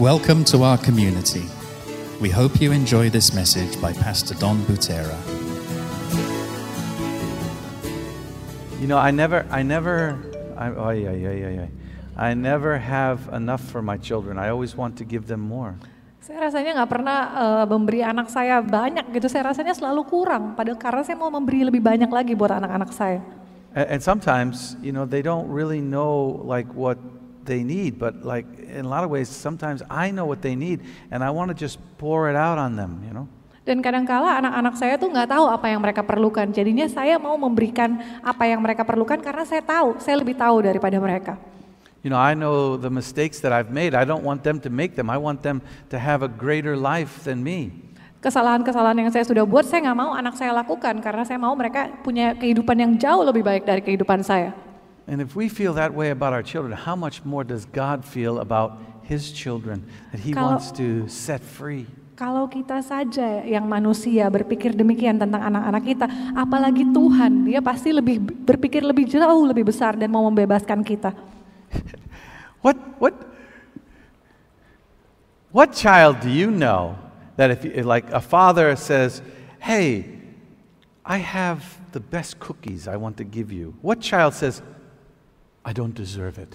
Welcome to our community. We hope you enjoy this message by Pastor Don Butera. You know, I never, I never, I, oh, yeah, yeah, yeah, yeah. I never have enough for my children. I always want to give them more. Saya rasanya nggak pernah uh, memberi anak saya banyak gitu. Saya rasanya selalu kurang. Padahal karena saya mau memberi lebih banyak lagi buat anak-anak saya. And, and sometimes, you know, they don't really know like what they need, but like in a lot of ways, sometimes I know what they need, and I want to just pour it out on them, you know. Dan kadangkala anak-anak saya tuh nggak tahu apa yang mereka perlukan. Jadinya saya mau memberikan apa yang mereka perlukan karena saya tahu, saya lebih tahu daripada mereka. You know, I know the mistakes that I've made. I don't want them to make them. I want them to have a greater life than me. Kesalahan-kesalahan yang saya sudah buat, saya nggak mau anak saya lakukan karena saya mau mereka punya kehidupan yang jauh lebih baik dari kehidupan saya. And if we feel that way about our children, how much more does God feel about His children that He Kalau- wants to set free? Kalau kita saja yang manusia berpikir demikian tentang anak-anak kita, apalagi Tuhan, dia pasti lebih berpikir lebih jauh lebih besar dan mau membebaskan kita. What, what, what child do you know that if, you- like, a father says, Hey, I have the best cookies I want to give you? What child says, I don't deserve it?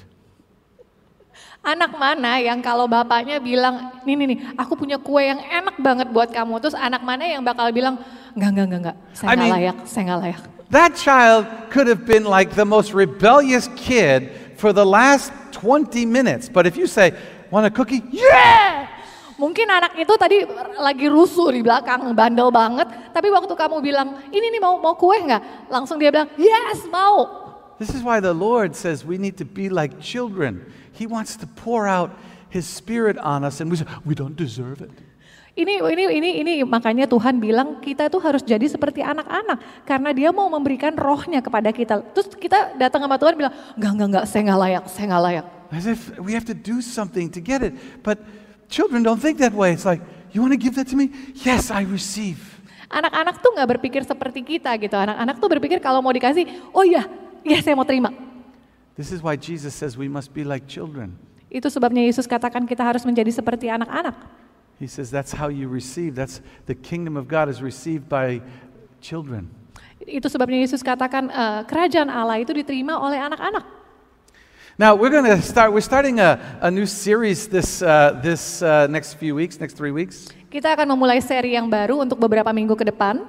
Anak mana yang kalau bapaknya bilang, nih nih nih, aku punya kue yang enak banget buat kamu. Terus anak mana yang bakal bilang, enggak enggak enggak enggak, saya nggak layak, saya nggak layak. That child could have been like the most rebellious kid for the last 20 minutes. But if you say, Want a cookie? Yeah! Mungkin anak itu tadi lagi rusuh di belakang, bandel banget. Tapi waktu kamu bilang, ini nih mau mau kue nggak? Langsung dia bilang, yes mau. This is why the Lord says we need to be like children. He wants to pour out His Spirit on us, and we say, We don't deserve it. Ini ini ini ini makanya Tuhan bilang kita tuh harus jadi seperti anak-anak karena Dia mau memberikan rohnya kepada kita. Terus kita datang sama Tuhan bilang, enggak enggak enggak, saya nggak layak, saya nggak layak. As if we have to do something to get it. But children don't think that way. It's like, You want to give that to me? Yes, I receive. Anak-anak tuh nggak berpikir seperti kita gitu. Anak-anak tuh berpikir kalau mau dikasih, oh iya, iya saya mau terima. This is why Jesus says we must be like children. Itu sebabnya Yesus katakan kita harus menjadi seperti anak-anak. He says that's how you receive. That's the kingdom of God is received by children. Itu sebabnya Yesus katakan eh, kerajaan Allah itu diterima oleh anak-anak. Now we're going to start. We're starting a, a new series this uh, this uh, next few weeks, next three weeks, Kita akan memulai seri yang baru untuk beberapa minggu ke depan.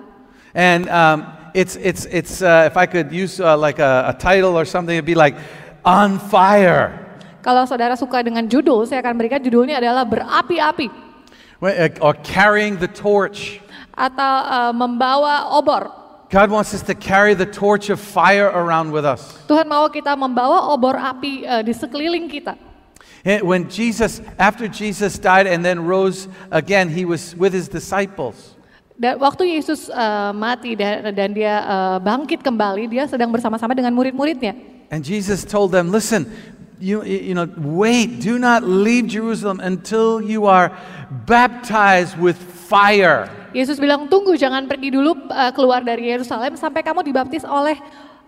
and um, it's it's it's. Uh, if I could use uh, like a, a title or something, it'd be like "On Fire," Kalau saudara suka dengan judul, saya akan berikan judulnya adalah berapi-api uh, or carrying the torch. atau eh, membawa obor. God wants us to carry the torch of fire around with us. Tuhan mau kita membawa obor api eh, di sekeliling kita. When Jesus, after Jesus died and then rose again, he was with his disciples. Dan waktu Yesus eh, mati dan, dan dia eh, bangkit kembali, dia sedang bersama-sama dengan murid-muridnya. And Jesus told them, listen, you, you know, wait, do not leave Jerusalem until you are baptized with fire. Yesus bilang, tunggu jangan pergi dulu eh, keluar dari Yerusalem sampai kamu dibaptis oleh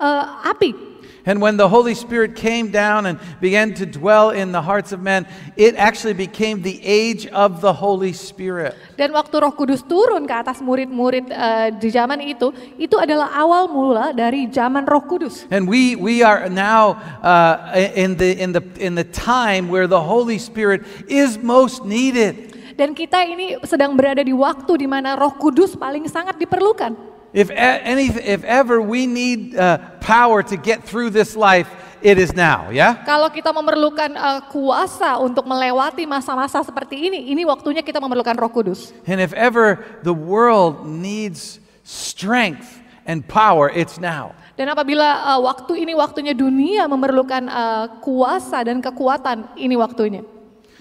eh, api. And when the Holy Spirit came down and began to dwell in the hearts of men, it actually became the age of the Holy Spirit. Dan waktu Roh Kudus turun ke atas murid-murid eh, di zaman itu, itu adalah awal mula dari zaman Roh Kudus. And we, we are now uh, in, the, in, the, in the time where the Holy Spirit is most needed. Dan kita ini sedang berada di waktu di mana Roh Kudus paling sangat diperlukan. If, any, if ever we need uh, power to get through this life, it is now, yeah? Kalau kita memerlukan eh, kuasa untuk melewati masa-masa seperti ini, ini waktunya kita memerlukan Roh Kudus. And if ever the world needs strength and power, it's now. Dan apabila eh, waktu ini waktunya dunia memerlukan eh, kuasa dan kekuatan, ini waktunya.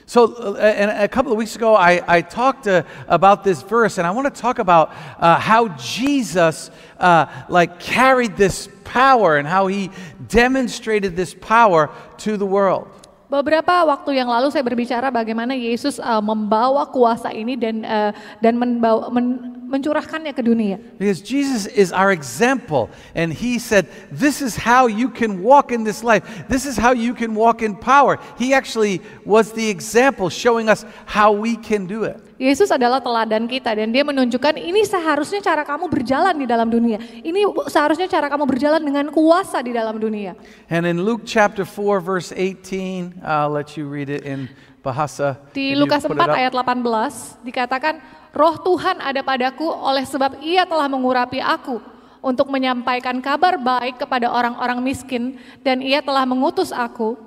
So, uh, and a couple of weeks ago, I, I talked uh, about this verse, and I want to talk about uh, how Jesus, uh, like, carried this power and how he demonstrated this power to the world. Beberapa waktu yang lalu saya berbicara bagaimana Yesus eh, membawa kuasa ini dan eh, dan membawa, men- mencurahkannya ke dunia. Because Jesus is our example. And he said, This is how you can walk in this life. This is how you can walk in power. He actually was the example showing us how we can do it. Yesus adalah teladan kita dan dia menunjukkan ini seharusnya cara kamu berjalan di dalam dunia. Ini seharusnya cara kamu berjalan dengan kuasa di dalam dunia. And in Luke chapter 4, verse 18, I'll let you read it in Bahasa. Di Lukas put 4 it up. ayat 18 dikatakan, Roh Tuhan ada padaku oleh sebab ia telah mengurapi aku untuk menyampaikan kabar baik kepada orang-orang miskin dan ia telah mengutus aku.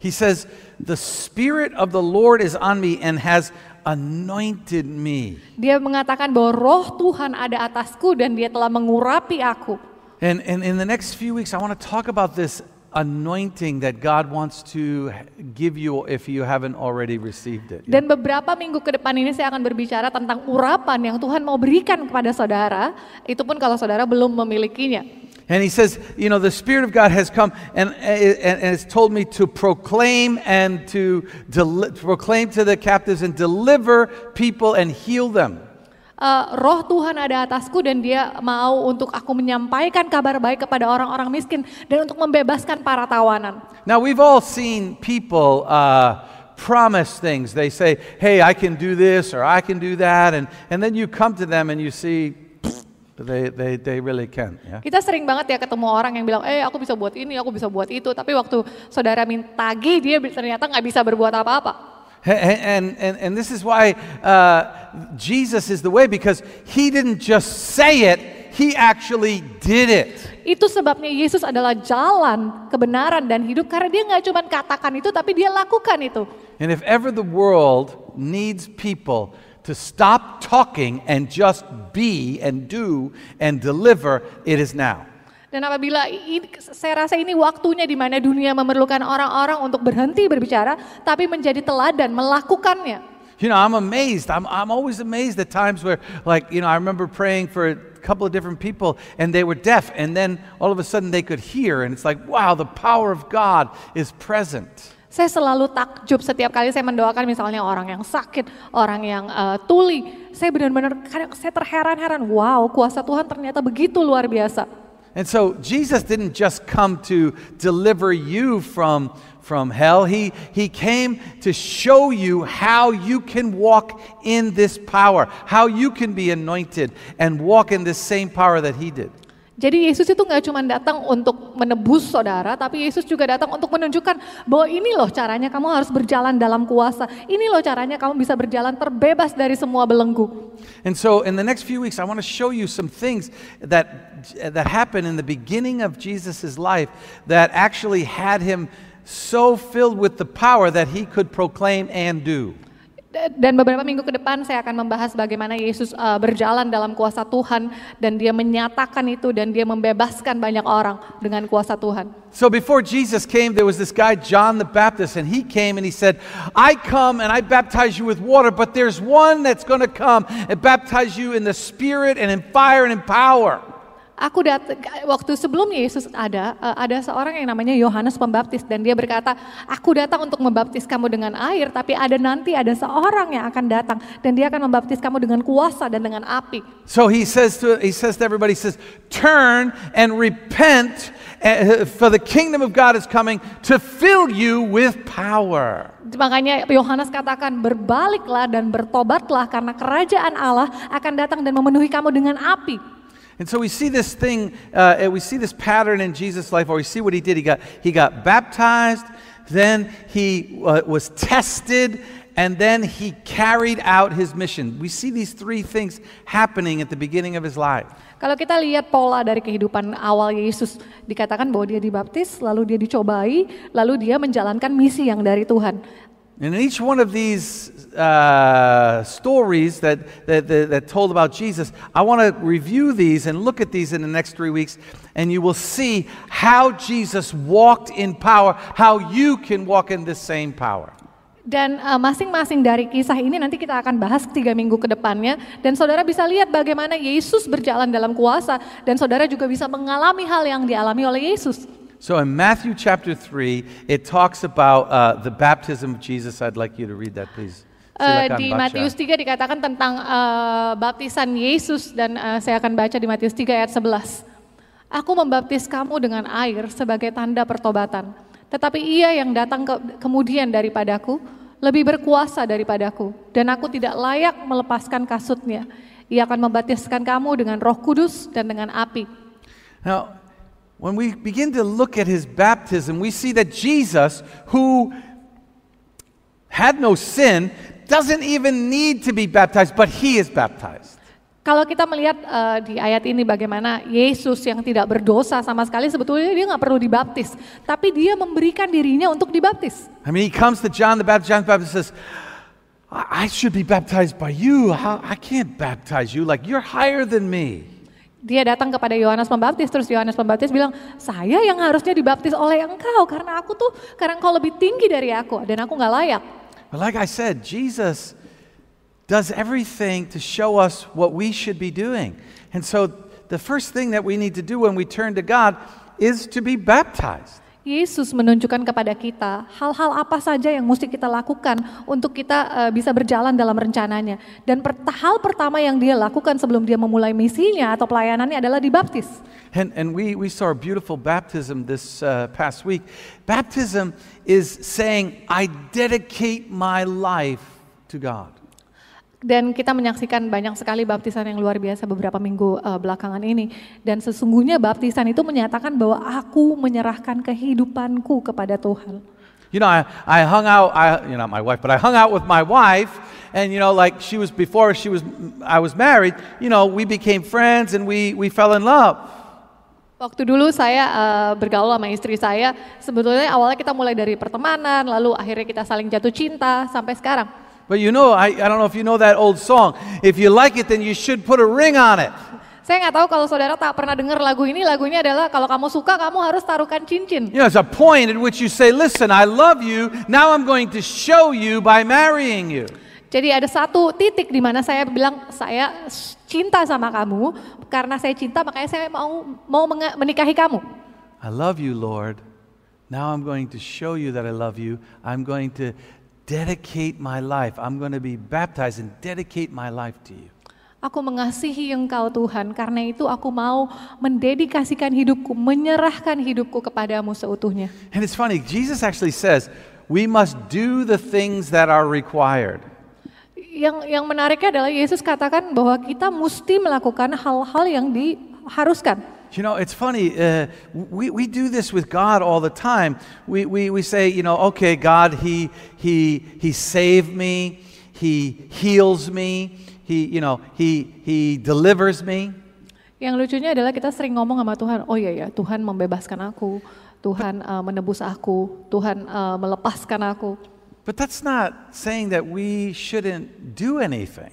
He says, The Spirit of the Lord is on me and has anointed me. Dia mengatakan bahwa roh Tuhan ada atasku dan dia telah mengurapi aku. And, and in the next few weeks, I want to talk about this anointing that God wants to give you if you haven't already received it. Dan beberapa minggu ke depan ini saya akan berbicara tentang urapan yang Tuhan mau berikan kepada saudara, itu pun kalau saudara belum memilikinya. And he says, you know, the Spirit of God has come and, and, and has told me to proclaim and to deli- proclaim to the captives and deliver people and heal them. Eh, roh Tuhan ada atasku dan dia mau untuk aku menyampaikan kabar baik kepada orang-orang miskin dan untuk membebaskan para tawanan. Now, we've all seen people uh, promise things. They say, hey, I can do this or I can do that. And, and then you come to them and you see, they, they, they really can't. Yeah? Kita sering banget ya ketemu orang yang bilang, eh aku bisa buat ini, aku bisa buat itu. Tapi waktu saudara minta tagih, dia ternyata nggak bisa berbuat apa-apa. And, and, and this is why uh, Jesus is the way because he didn't just say it, he actually did it. Itu sebabnya Yesus adalah jalan, kebenaran, dan hidup. Karena dia nggak cuma katakan itu, tapi dia lakukan itu. And if ever the world needs people to stop talking and just be and do and deliver, it is now. Dan apabila ini, saya rasa ini waktunya di mana dunia memerlukan orang-orang untuk berhenti berbicara, tapi menjadi teladan, melakukannya. You know, I'm amazed. I'm, I'm always amazed at times where, like, you know, I remember praying for a couple of different people and they were deaf, and then all of a sudden they could hear, and it's like, wow, the power of God is present. Saya selalu takjub setiap kali saya mendoakan misalnya orang yang sakit, orang yang uh, tuli. Saya benar-benar saya terheran-heran, wow, kuasa Tuhan ternyata begitu luar biasa. And so Jesus didn't just come to deliver you from, from hell. He, he came to show you how you can walk in this power, how you can be anointed and walk in this same power that he did. Jadi Yesus itu nggak cuma datang untuk menebus saudara, tapi Yesus juga datang untuk menunjukkan bahwa ini loh caranya kamu harus berjalan dalam kuasa. Ini loh caranya kamu bisa berjalan terbebas dari semua belenggu. And so in the next few weeks, I want to show you some things that, that happened in the beginning of Jesus' life that actually had him so filled with the power that he could proclaim and do. Dan beberapa minggu ke depan saya akan membahas bagaimana Yesus uh, berjalan dalam kuasa Tuhan dan dia menyatakan itu dan dia membebaskan banyak orang dengan kuasa Tuhan. So before Jesus came, there was this guy, John the Baptist, and he came and he said, I come and I baptize you with water, but there's one that's going to come and baptize you in the Spirit and in fire and in power. Aku datang waktu sebelum Yesus ada, uh, ada seorang yang namanya Yohanes Pembaptis dan dia berkata, aku datang untuk membaptis kamu dengan air, tapi ada nanti ada seorang yang akan datang dan dia akan membaptis kamu dengan kuasa dan dengan api. So he says to he says to everybody, he says, turn and repent, uh, for the kingdom of God is coming to fill you with power. Makanya Yohanes katakan berbaliklah dan bertobatlah karena kerajaan Allah akan datang dan memenuhi kamu dengan api. And so we see this thing, uh, we see this pattern in Jesus' life, or we see what he did. He got, he got baptized, then he uh, was tested, and then he carried out his mission. We see these three things happening at the beginning of his life. Kalau kita lihat pola dari kehidupan awal Yesus, dikatakan bahwa dia dibaptis, lalu dia dicobai, lalu dia menjalankan misi yang dari Tuhan. And in each one of these uh, stories that, that, that, that told about Jesus, I want to review these and look at these in the next three weeks, and you will see how Jesus walked in power, how you can walk in this same power. Dan uh, masing-masing dari kisah ini nanti kita akan bahas tiga minggu ke depannya. Dan saudara bisa lihat bagaimana Yesus berjalan dalam kuasa. Dan saudara juga bisa mengalami hal yang dialami oleh Yesus. So in Matthew chapter 3, it talks about uh, the baptism of Jesus. I'd like you to read that, please. Silakan di baca. Matius 3 dikatakan tentang eh, baptisan Yesus dan eh, saya akan baca di Matius 3 ayat 11. Aku membaptis kamu dengan air sebagai tanda pertobatan. Tetapi ia yang datang ke- kemudian daripadaku lebih berkuasa daripadaku dan aku tidak layak melepaskan kasutnya. Ia akan membaptiskan kamu dengan Roh Kudus dan dengan api. Now, when we begin to look at his baptism, we see that Jesus, who had no sin, doesn't even need to be baptized, but he is baptized. Kalau kita melihat eh, di ayat ini bagaimana Yesus yang tidak berdosa sama sekali sebetulnya dia nggak perlu dibaptis, tapi dia memberikan dirinya untuk dibaptis. I mean, he comes to John the Baptist. John the Baptist says, I I should be baptized by you. How, I can't baptize you. Like, you're higher than me. Dia datang kepada Yohanes Pembaptis, terus Yohanes Pembaptis bilang, saya yang harusnya dibaptis oleh engkau karena aku tuh karena engkau lebih tinggi dari aku dan aku nggak layak. But like I said, Jesus does everything to show us what we should be doing. And so the first thing that we need to do when we turn to God is to be baptized. Yesus menunjukkan kepada kita hal-hal apa saja yang mesti kita lakukan untuk kita eh, bisa berjalan dalam rencananya. Dan per- hal pertama yang dia lakukan sebelum dia memulai misinya atau pelayanannya adalah dibaptis. And, and we, we saw a beautiful baptism this uh, past week. Baptism is saying, I dedicate my life to God. Dan kita menyaksikan banyak sekali baptisan yang luar biasa beberapa minggu eh, belakangan ini. Dan sesungguhnya baptisan itu menyatakan bahwa aku menyerahkan kehidupanku kepada Tuhan. You know, I, I hung out, I, you know, my wife, but I hung out with my wife, and you know, like she was before she was, I was married. You know, we became friends and we we fell in love. Waktu dulu saya eh, bergaul sama istri saya, sebetulnya awalnya kita mulai dari pertemanan, lalu akhirnya kita saling jatuh cinta sampai sekarang. But you know, I, I don't know if you know that old song. If you like it, then you should put a ring on it. Saya nggak tahu kalau saudara tak pernah dengar lagu ini, lagunya adalah kalau kamu suka kamu harus taruhkan cincin. You know, it's a point at which you say, "Listen, I love you. Now I'm going to show you by marrying you." Jadi ada satu titik di mana saya bilang saya cinta sama kamu karena saya cinta makanya saya mau mau menikahi kamu. I love you, Lord. Now I'm going to show you that I love you. I'm going to dedicate my life. I'm going to be baptized and dedicate my life to you. Aku mengasihi Engkau Tuhan, karena itu aku mau mendedikasikan hidupku, menyerahkan hidupku kepadamu seutuhnya. And it's funny, Jesus actually says, we must do the things that are required. Yang yang menariknya adalah Yesus katakan bahwa kita mesti melakukan hal-hal yang diharuskan. You know, it's funny, uh, we, we do this with God all the time. We, we, we say, you know, okay, God, he, he, he saved me, He heals me, He, you know, he, he delivers me. Yang lucunya adalah kita sering ngomong sama Tuhan, oh iya ya Tuhan membebaskan aku, Tuhan uh, menebus aku, Tuhan uh, melepaskan aku. But that's not saying that we shouldn't do anything.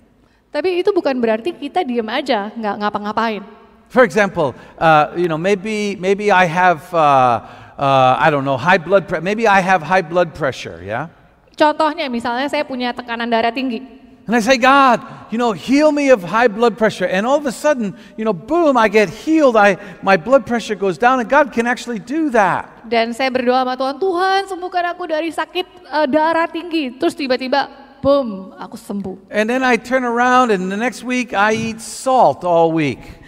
Tapi itu bukan berarti kita diem aja, nggak ngapa-ngapain. For example, uh, you know, maybe, maybe I have, uh, uh, I don't know, high blood pressure. Maybe I have high blood pressure, yeah? Contohnya misalnya saya punya tekanan darah tinggi. And I say, God, you know, heal me of high blood pressure. And all of a sudden, you know, boom, I get healed. I, my blood pressure goes down, and God can actually do that. Dan saya berdoa sama Tuhan, Tuhan sembuhkan aku dari sakit eh, darah tinggi. Terus tiba-tiba, boom, aku sembuh. And then I turn around, and the next week, I eat salt all week.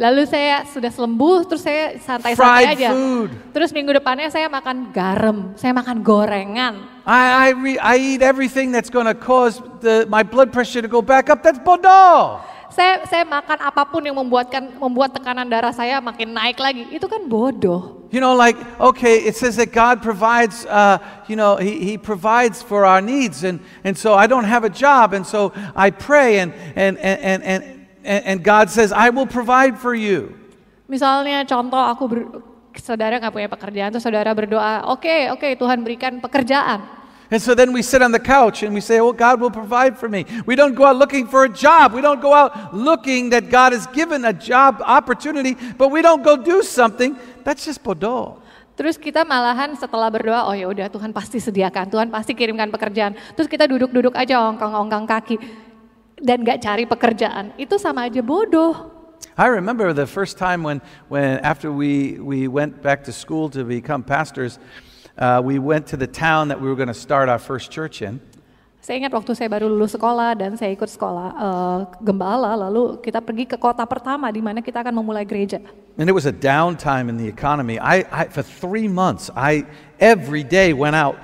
Lalu saya sudah sembuh, terus saya santai-santai aja. food. Terus minggu depannya saya makan garam, saya makan gorengan. I, I, re, I eat everything that's to cause the, my blood pressure to go back up. That's Bordeaux. Saya saya makan apa pun yang membuatkan membuat tekanan darah saya makin naik lagi. Itu kan bodoh. You know, like, okay, it says that God provides, uh, you know, he, he provides for our needs. And, and so I don't have a job. And so I pray, and, and, and, and, and, and God says, I will provide for you. Misalnya contoh aku ber, saudara nggak punya pekerjaan, terus saudara berdoa, oke oke Tuhan berikan pekerjaan. And so then we sit on the couch and we say, Oh, God will provide for me. We don't go out looking for a job. We don't go out looking that God has given a job opportunity, but we don't go do something. That's just Bordeaux. Terus kita malahan setelah berdoa, oh ya udah Tuhan pasti sediakan, Tuhan pasti kirimkan pekerjaan. Terus kita duduk-duduk aja ongkang-ongkang kaki dan nggak cari pekerjaan. Itu sama aja bodoh. I remember the first time when, when after we, we went back to school to become pastors, uh, we went to the town that we were going to start our first church in. Saya ingat waktu saya baru lulus sekolah dan saya ikut sekolah eh, gembala, lalu kita pergi ke kota pertama di mana kita akan memulai gereja. And it was a downtime in the economy. I, I for three months, I every day went out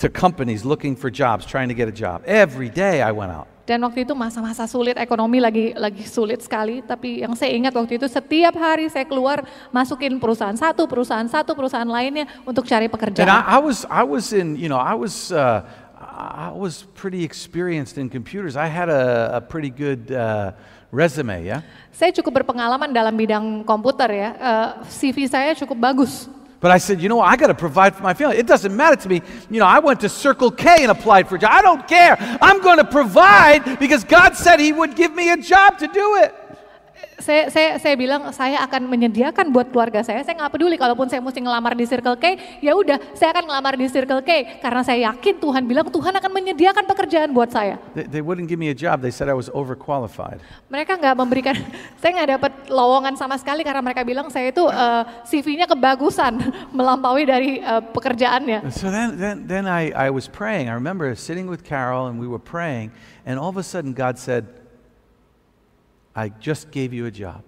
to companies looking for jobs, trying to get a job. Every day I went out. Dan waktu itu masa-masa sulit, ekonomi lagi lagi sulit sekali. Tapi yang saya ingat waktu itu setiap hari saya keluar masukin perusahaan satu, perusahaan satu, perusahaan lainnya untuk cari And pekerjaan. I, I was I was in you know I was uh, I was pretty experienced in computers. I had a, a pretty good uh, resume, yeah. Saya cukup berpengalaman dalam bidang komputer ya. Eh, CV saya cukup bagus. But I said, you know, what? I got to provide for my family. It doesn't matter to me. You know, I went to Circle K and applied for a job. I don't care. I'm going to provide because God said He would give me a job to do it. Saya, saya, saya bilang saya akan menyediakan buat keluarga saya. Saya nggak peduli kalaupun saya mesti ngelamar di Circle K, ya udah saya akan ngelamar di Circle K karena saya yakin Tuhan bilang Tuhan akan menyediakan pekerjaan buat saya. They, they wouldn't give me a job. They said I was overqualified. Mereka nggak memberikan, saya nggak dapat lowongan sama sekali karena mereka bilang saya itu eh, CV-nya kebagusan melampaui dari eh, pekerjaannya. So then, then, then I, I was praying. I remember sitting with Carol and we were praying, and all of a sudden God said, I just gave you a job.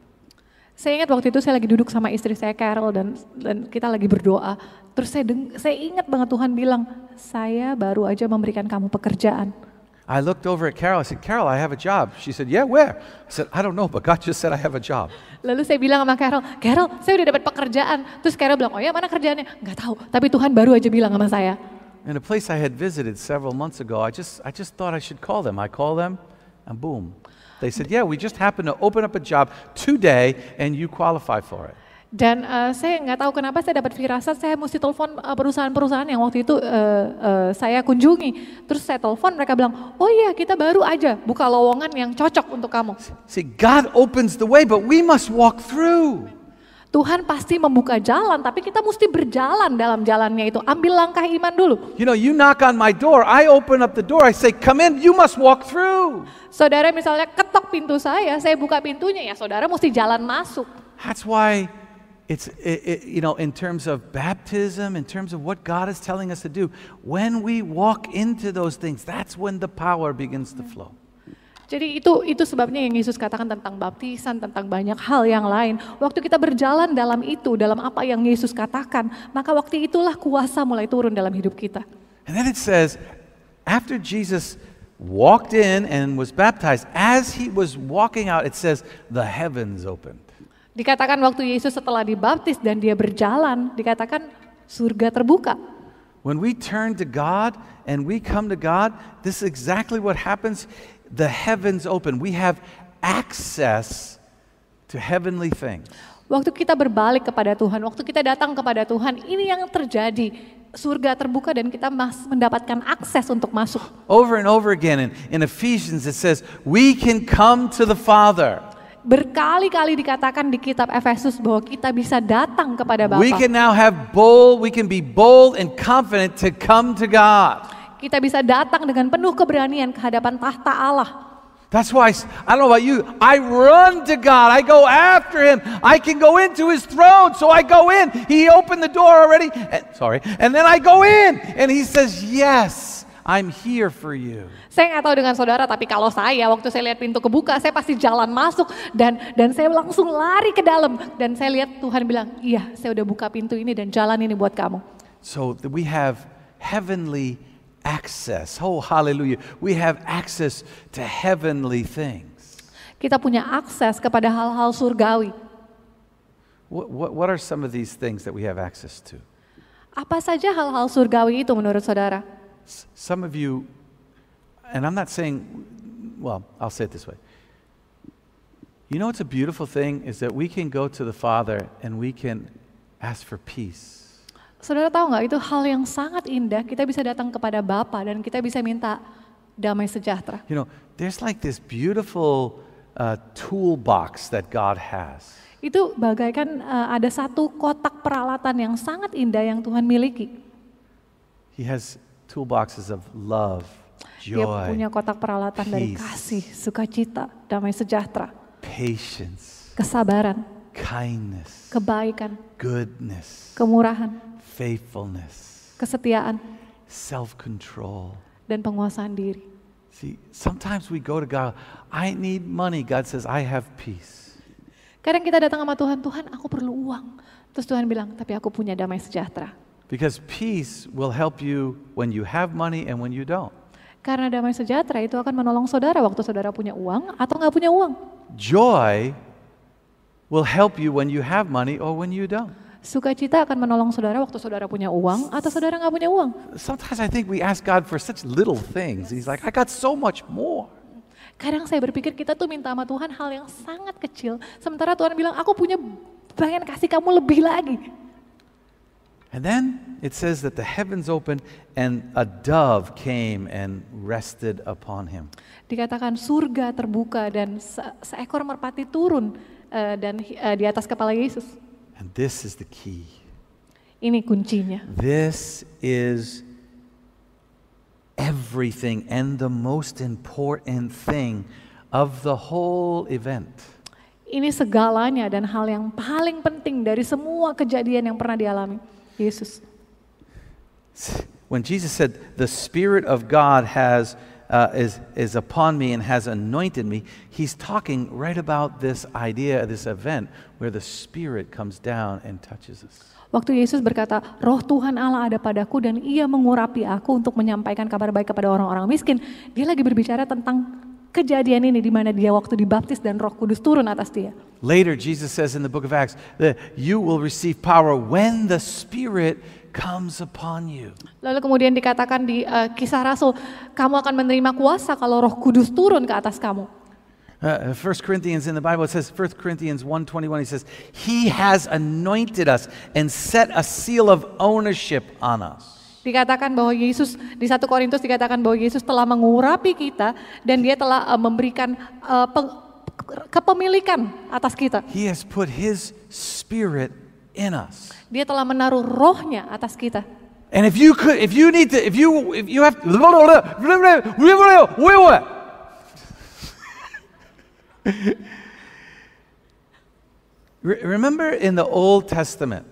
Saya ingat waktu itu saya lagi duduk sama istri saya Carol dan dan kita lagi berdoa. Terus saya deng, saya ingat banget Tuhan bilang, saya baru aja memberikan kamu pekerjaan. I looked over at Carol. I said, Carol, I have a job. She said, Yeah, where? I said, I don't know, but God just said I have a job. Lalu saya bilang sama Carol, Carol, saya udah dapat pekerjaan. Terus Carol bilang, oh ya mana kerjaannya? Nggak tahu. Tapi Tuhan baru aja bilang sama saya. In a place I had visited several months ago, I just, I just thought I should call them. I call them, and boom. They said, Yeah, we just happened to open up a job today, and you qualify for it. Dan eh, saya nggak tahu kenapa saya dapat firasat saya mesti telepon eh, perusahaan-perusahaan yang waktu itu eh, eh, saya kunjungi. Terus saya telepon mereka bilang, oh iya kita baru aja buka lowongan yang cocok untuk kamu. See, God opens the way, but we must walk through. Tuhan pasti membuka jalan, tapi kita mesti berjalan dalam jalannya itu. Ambil langkah iman dulu. You know, you knock on my door, I open up the door, I say, Come in, you must walk through. Saudara misalnya ketok pintu saya, saya buka pintunya ya saudara mesti jalan masuk. That's why it's, it, it, you know, in terms of baptism, in terms of what God is telling us to do, when we walk into those things, that's when the power begins to flow. Jadi itu itu sebabnya yang Yesus katakan tentang baptisan, tentang banyak hal yang lain. Waktu kita berjalan dalam itu, dalam apa yang Yesus katakan, maka waktu itulah kuasa mulai turun dalam hidup kita. And then it says, after Jesus walked in and was baptized, as he was walking out, it says, the heavens opened. Dikatakan waktu Yesus setelah dibaptis dan dia berjalan, dikatakan surga terbuka. When we turn to God and we come to God, this is exactly what happens. The heavens open. We have access to heavenly things. Waktu kita berbalik kepada Tuhan, waktu kita datang kepada Tuhan, ini yang terjadi. Surga terbuka dan kita mas- mendapatkan akses untuk masuk. Over and over again in, in Ephesians, it says, We can come to the Father. Berkali-kali dikatakan di kitab Efesus bahwa kita bisa datang kepada We Bapa. can now have bold, we can be bold and confident to come to God. Kita bisa datang dengan penuh keberanian ke hadapan tahta Allah. That's why, I don't know about you, I run to God. I go after Him. I can go into His throne. So I go in. He opened the door already. and- sorry. And then I go in. And He says, Yes, I'm here for you. Saya nggak tahu dengan saudara, tapi kalau saya waktu saya lihat pintu kebuka, saya pasti jalan masuk dan dan saya langsung lari ke dalam dan saya lihat Tuhan bilang, iya, saya udah buka pintu ini dan jalan ini buat kamu. So we have heavenly access. Oh, hallelujah. We have access to heavenly things. Kita punya akses kepada hal-hal surgawi. What, what, what are some of these things that we have access to? Apa saja hal-hal surgawi itu menurut saudara? Some of you, and I'm not saying, well, I'll say it this way. You know what's a beautiful thing is that we can go to the Father and we can ask for peace. Saudara tahu nggak itu hal yang sangat indah. Kita bisa datang kepada Bapa dan kita bisa minta damai sejahtera. You know, there's like this beautiful uh, toolbox that God has. Itu bagaikan eh, ada satu kotak peralatan yang sangat indah yang Tuhan miliki. He has toolboxes of love, Dia joy, punya kotak peralatan dari peace. kasih, sukacita, damai sejahtera, patience, kesabaran, kindness, kebaikan, goodness, kemurahan, faithfulness, kesetiaan, self control. dan penguasaan diri. See, sometimes we go to God, I need money. God says, I have peace. Kadang kita datang sama Tuhan, Tuhan aku perlu uang. Terus Tuhan bilang, tapi aku punya damai sejahtera. Because peace will help you when you have money and when you don't. Karena damai sejahtera itu akan menolong saudara waktu saudara punya uang atau nggak punya uang. Joy will help you when you have money or when you don't. Sukacita akan menolong saudara waktu saudara punya uang atau saudara nggak punya uang. Sometimes I think we ask God for such little things. He's like, I got so much more. Kadang saya berpikir kita tuh minta sama Tuhan hal yang sangat kecil. Sementara Tuhan bilang, aku punya pengen kasih kamu lebih lagi. And then it says that the heavens opened and a dove came and rested upon him. Dikatakan surga terbuka dan se- seekor merpati turun eh, dan eh, di atas kepala Yesus. And this is the key. Ini kuncinya. This is everything and the most important thing of the whole event. Ini segalanya dan hal yang paling penting dari semua kejadian yang pernah dialami Yesus. When Jesus said, "The Spirit of God has uh, is is upon me and has anointed me," He's talking right about this idea, this event where the Spirit comes down and touches us. Waktu Yesus berkata, roh Tuhan Allah ada padaku dan ia mengurapi aku untuk menyampaikan kabar baik kepada orang-orang miskin. Dia lagi berbicara tentang kejadian ini di mana dia waktu dibaptis dan roh kudus turun atas dia. Later, Jesus says in the book of Acts that you will receive power when the Spirit comes upon you. Lalu kemudian dikatakan di eh, kisah Rasul, kamu akan menerima kuasa kalau roh kudus turun ke atas kamu. Uh, 1 Corinthians in the Bible, it says, 1 Corinthians 1.21, he says, He has anointed us and set a seal of ownership on us. Dikatakan bahwa Yesus di 1 Korintus dikatakan bahwa Yesus telah mengurapi kita dan dia telah eh, memberikan eh, peng- kepemilikan atas kita. He has put His Spirit in us. Dia telah menaruh rohnya atas kita. And if you could, if you need to, if you, if you have, Re- Remember in the Old Testament,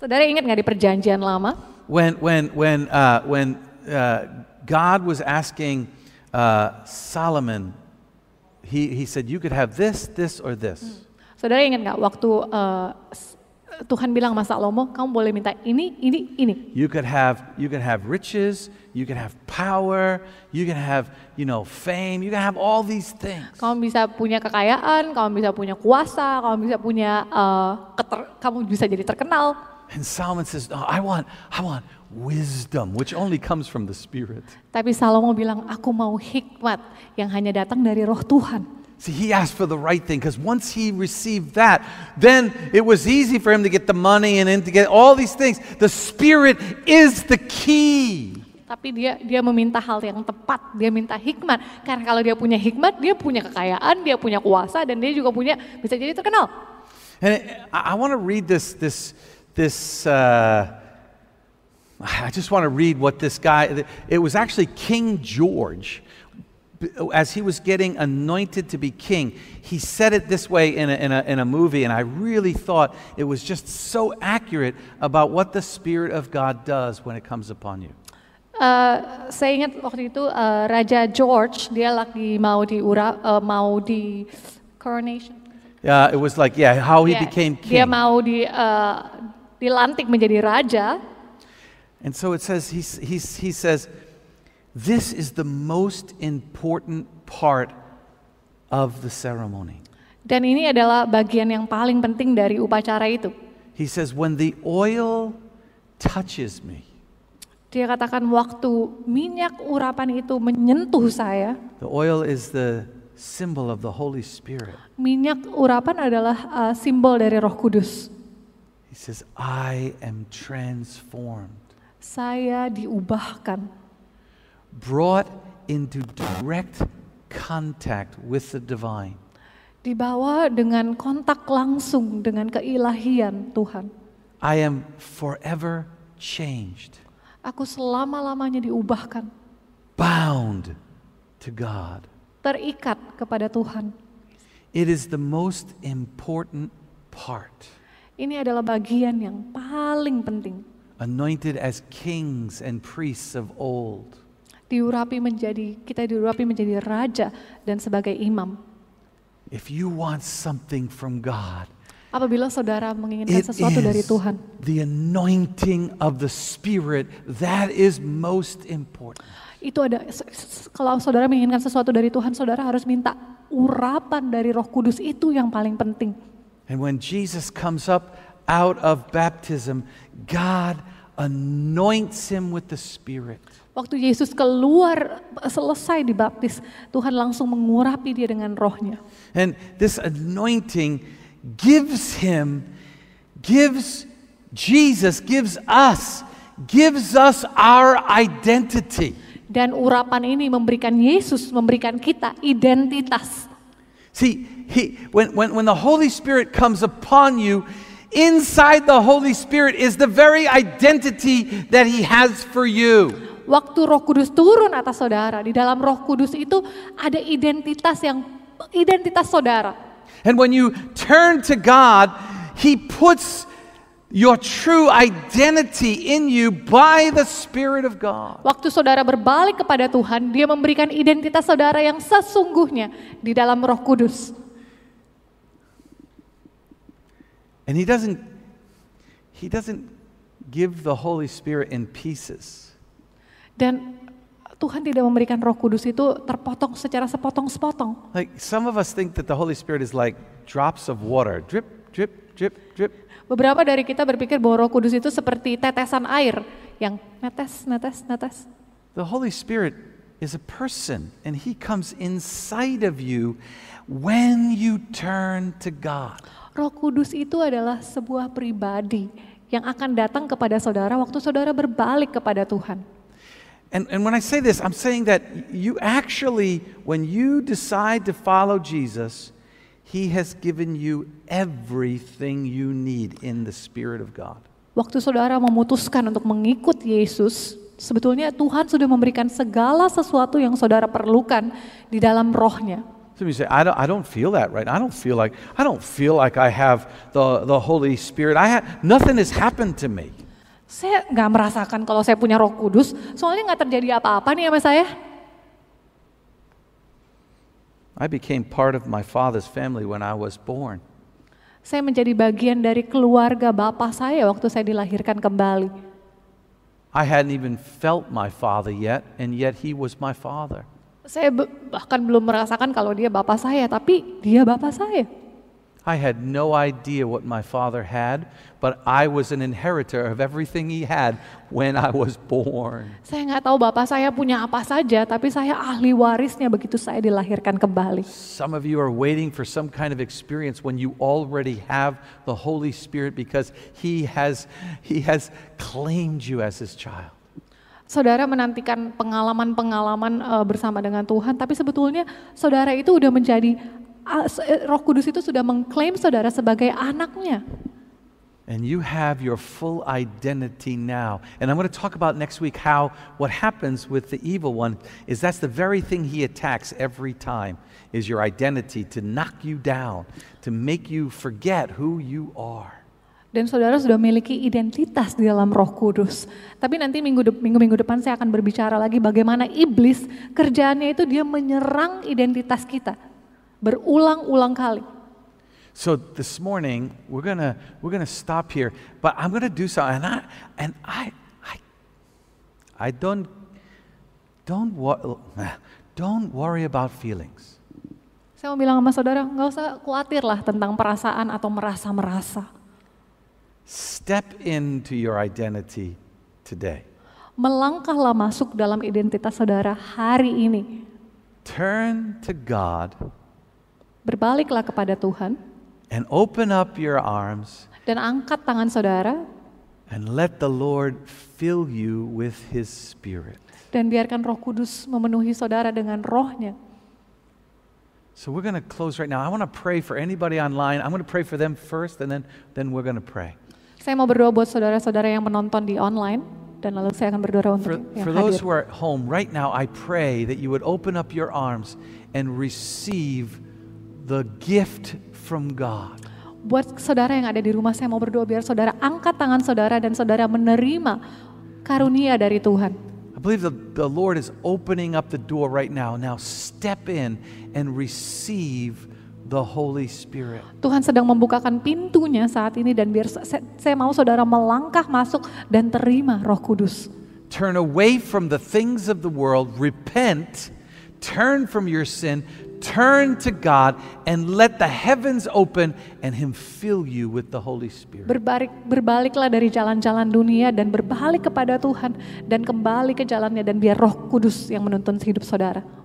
Saudara ingat nggak di perjanjian lama? when when when uh, when uh, God was asking uh, Solomon, he he said you could have this, this, or this. Saudara ingat nggak waktu s- Tuhan bilang sama Salomo, kamu boleh minta ini, ini, ini. You could have you could have riches, you could have power, you can have you know fame, you can have all these things. Kamu bisa punya kekayaan, kamu bisa punya kuasa, kamu bisa punya, eh, keter- kamu bisa jadi terkenal. And Solomon says, "No, I want I want wisdom, which only comes from the Spirit." Tapi Salomo bilang, aku mau hikmat yang hanya datang dari roh Tuhan. See, he asked for the right thing because once he received that, then it was easy for him to get the money and then to get all these things. The Spirit is the key. Tapi dia dia meminta hal yang tepat, dia minta hikmat. Karena kalau dia punya hikmat, dia punya kekayaan, dia punya kuasa, dan dia juga punya bisa jadi terkenal. And I, I want to read this, this, this. Uh, I just want to read what this guy. It was actually King George. As he was getting anointed to be king, he said it this way in a, in, a, in a movie, and I really thought it was just so accurate about what the Spirit of God does when it comes upon you. Eh, saya ingat waktu itu eh, Raja George dia lagi mau di ura, eh, mau di coronation. Uh, it was like, yeah, how he Dia- became Dia king. mau di eh, dilantik menjadi raja. And so it says, he, he, he says, this is the most important part of the ceremony. Dan ini adalah bagian yang paling penting dari upacara itu. He says, when the oil touches me, Dia katakan waktu minyak urapan itu menyentuh saya, the oil is the symbol of the Holy Spirit. minyak urapan adalah uh, simbol dari Roh Kudus. He says, I am transformed, Saya diubahkan, brought into direct contact with the divine. dibawa dengan kontak langsung dengan keilahian Tuhan. I am forever changed, Aku selama-lamanya diubahkan, bound to God. terikat kepada Tuhan. It is the most important part. Ini adalah bagian yang paling penting. Anointed as kings and priests of old. Diurapi menjadi kita diurapi menjadi raja dan sebagai imam. If you want something from God, Apabila saudara menginginkan it sesuatu dari Tuhan, the anointing of the Spirit that is most important. itu ada kalau saudara menginginkan sesuatu dari Tuhan, saudara harus minta urapan dari Roh Kudus itu yang paling penting. And when Jesus comes up out of baptism, God anoints him with the Spirit. Waktu Yesus keluar selesai dibaptis, Tuhan langsung mengurapi dia dengan rohnya. And this anointing gives him, gives Jesus, gives us, gives us our identity. Dan urapan ini memberikan Yesus, memberikan kita identitas. See, he, when, when, when the Holy Spirit comes upon you, inside the Holy Spirit is the very identity that he has for you. Waktu Roh Kudus turun atas saudara, di dalam Roh Kudus itu ada identitas yang identitas saudara. And when you turn to God, he puts your true identity in you by the Spirit of God. Waktu saudara berbalik kepada Tuhan, Dia memberikan identitas saudara yang sesungguhnya di dalam Roh Kudus. And he doesn't he doesn't give the Holy Spirit in pieces. Dan Tuhan tidak memberikan Roh Kudus itu terpotong secara sepotong-sepotong. Like some of us think that the Holy Spirit is like drops of water, drip, drip, drip, drip. Beberapa dari kita berpikir bahwa Roh Kudus itu seperti tetesan air yang netes, netes, netes. The Holy Spirit is a person and he comes inside of you when you turn to God. Roh Kudus itu adalah sebuah pribadi yang akan datang kepada saudara waktu saudara berbalik kepada Tuhan. And, and when I say this, I'm saying that you actually, when you decide to follow Jesus, He has given you everything you need in the Spirit of God. Waktu saudara memutuskan untuk mengikut Yesus, sebetulnya Tuhan sudah memberikan segala sesuatu yang saudara perlukan di dalam rohnya. Some of you say, I don't, I don't feel that right. I don't feel like I don't feel like I have the, the Holy Spirit. I ha- nothing has happened to me. Saya nggak merasakan kalau saya punya roh kudus, soalnya nggak terjadi apa-apa nih sama saya. I became part of my father's family when I was born. Saya menjadi bagian dari keluarga bapak saya waktu saya dilahirkan kembali. I hadn't even felt my father yet, and yet he was my father. Saya bahkan belum merasakan kalau dia bapak saya, tapi dia bapak saya. I had no idea what my father had, but I was an inheritor of everything he had when I was born. Saya nggak tahu bapak saya punya apa saja, tapi saya ahli warisnya begitu saya dilahirkan kembali. Some of you are waiting for some kind of experience when you already have the Holy Spirit because he has, he has claimed you as his child. Saudara menantikan pengalaman-pengalaman eh, bersama dengan Tuhan, tapi sebetulnya saudara itu udah menjadi Roh Kudus itu sudah mengklaim saudara sebagai anaknya. And you have your full identity now. And I'm going to talk about next week how what happens with the evil one is that's the very thing he attacks every time is your identity to knock you down, to make you forget who you are. Dan saudara sudah memiliki identitas di dalam Roh Kudus. Tapi nanti minggu de- minggu-minggu depan saya akan berbicara lagi bagaimana iblis kerjaannya itu dia menyerang identitas kita berulang-ulang kali. So this morning we're gonna we're gonna stop here, but I'm gonna do something, and I and I I I don't don't wo- don't worry about feelings. Saya mau bilang sama saudara, nggak usah khawatir lah tentang perasaan atau merasa-merasa. Step into your identity today. Melangkahlah masuk dalam identitas saudara hari ini. Turn to God Berbaliklah kepada Tuhan and open up your arms dan angkat tangan saudara and let the Lord fill you with His Spirit. dan biarkan roh kudus memenuhi saudara dengan rohnya. So we're going to close right now. I want to pray for anybody online. I'm going to pray for them first, and then then we're going to pray. Saya mau berdoa buat saudara-saudara yang menonton di online dan lalu saya akan berdoa For, untuk yang for those hadir. who are at home right now, I pray that you would open up your arms and receive the gift from God. Buat saudara yang ada di rumah saya mau berdoa biar saudara angkat tangan saudara dan saudara menerima karunia dari Tuhan. I believe the, the Lord is opening up the door right now. Now step in and receive the Holy Spirit. Tuhan sedang membukakan pintunya saat ini dan biar saya, saya mau saudara melangkah masuk dan terima Roh Kudus. Turn away from the things of the world, repent, turn from your sin, turn to God, and let the heavens open and Him fill you with the Holy Spirit. Berbalik, berbaliklah dari jalan-jalan dunia dan berbalik kepada Tuhan dan kembali ke jalannya dan biar Roh Kudus yang menuntun hidup saudara.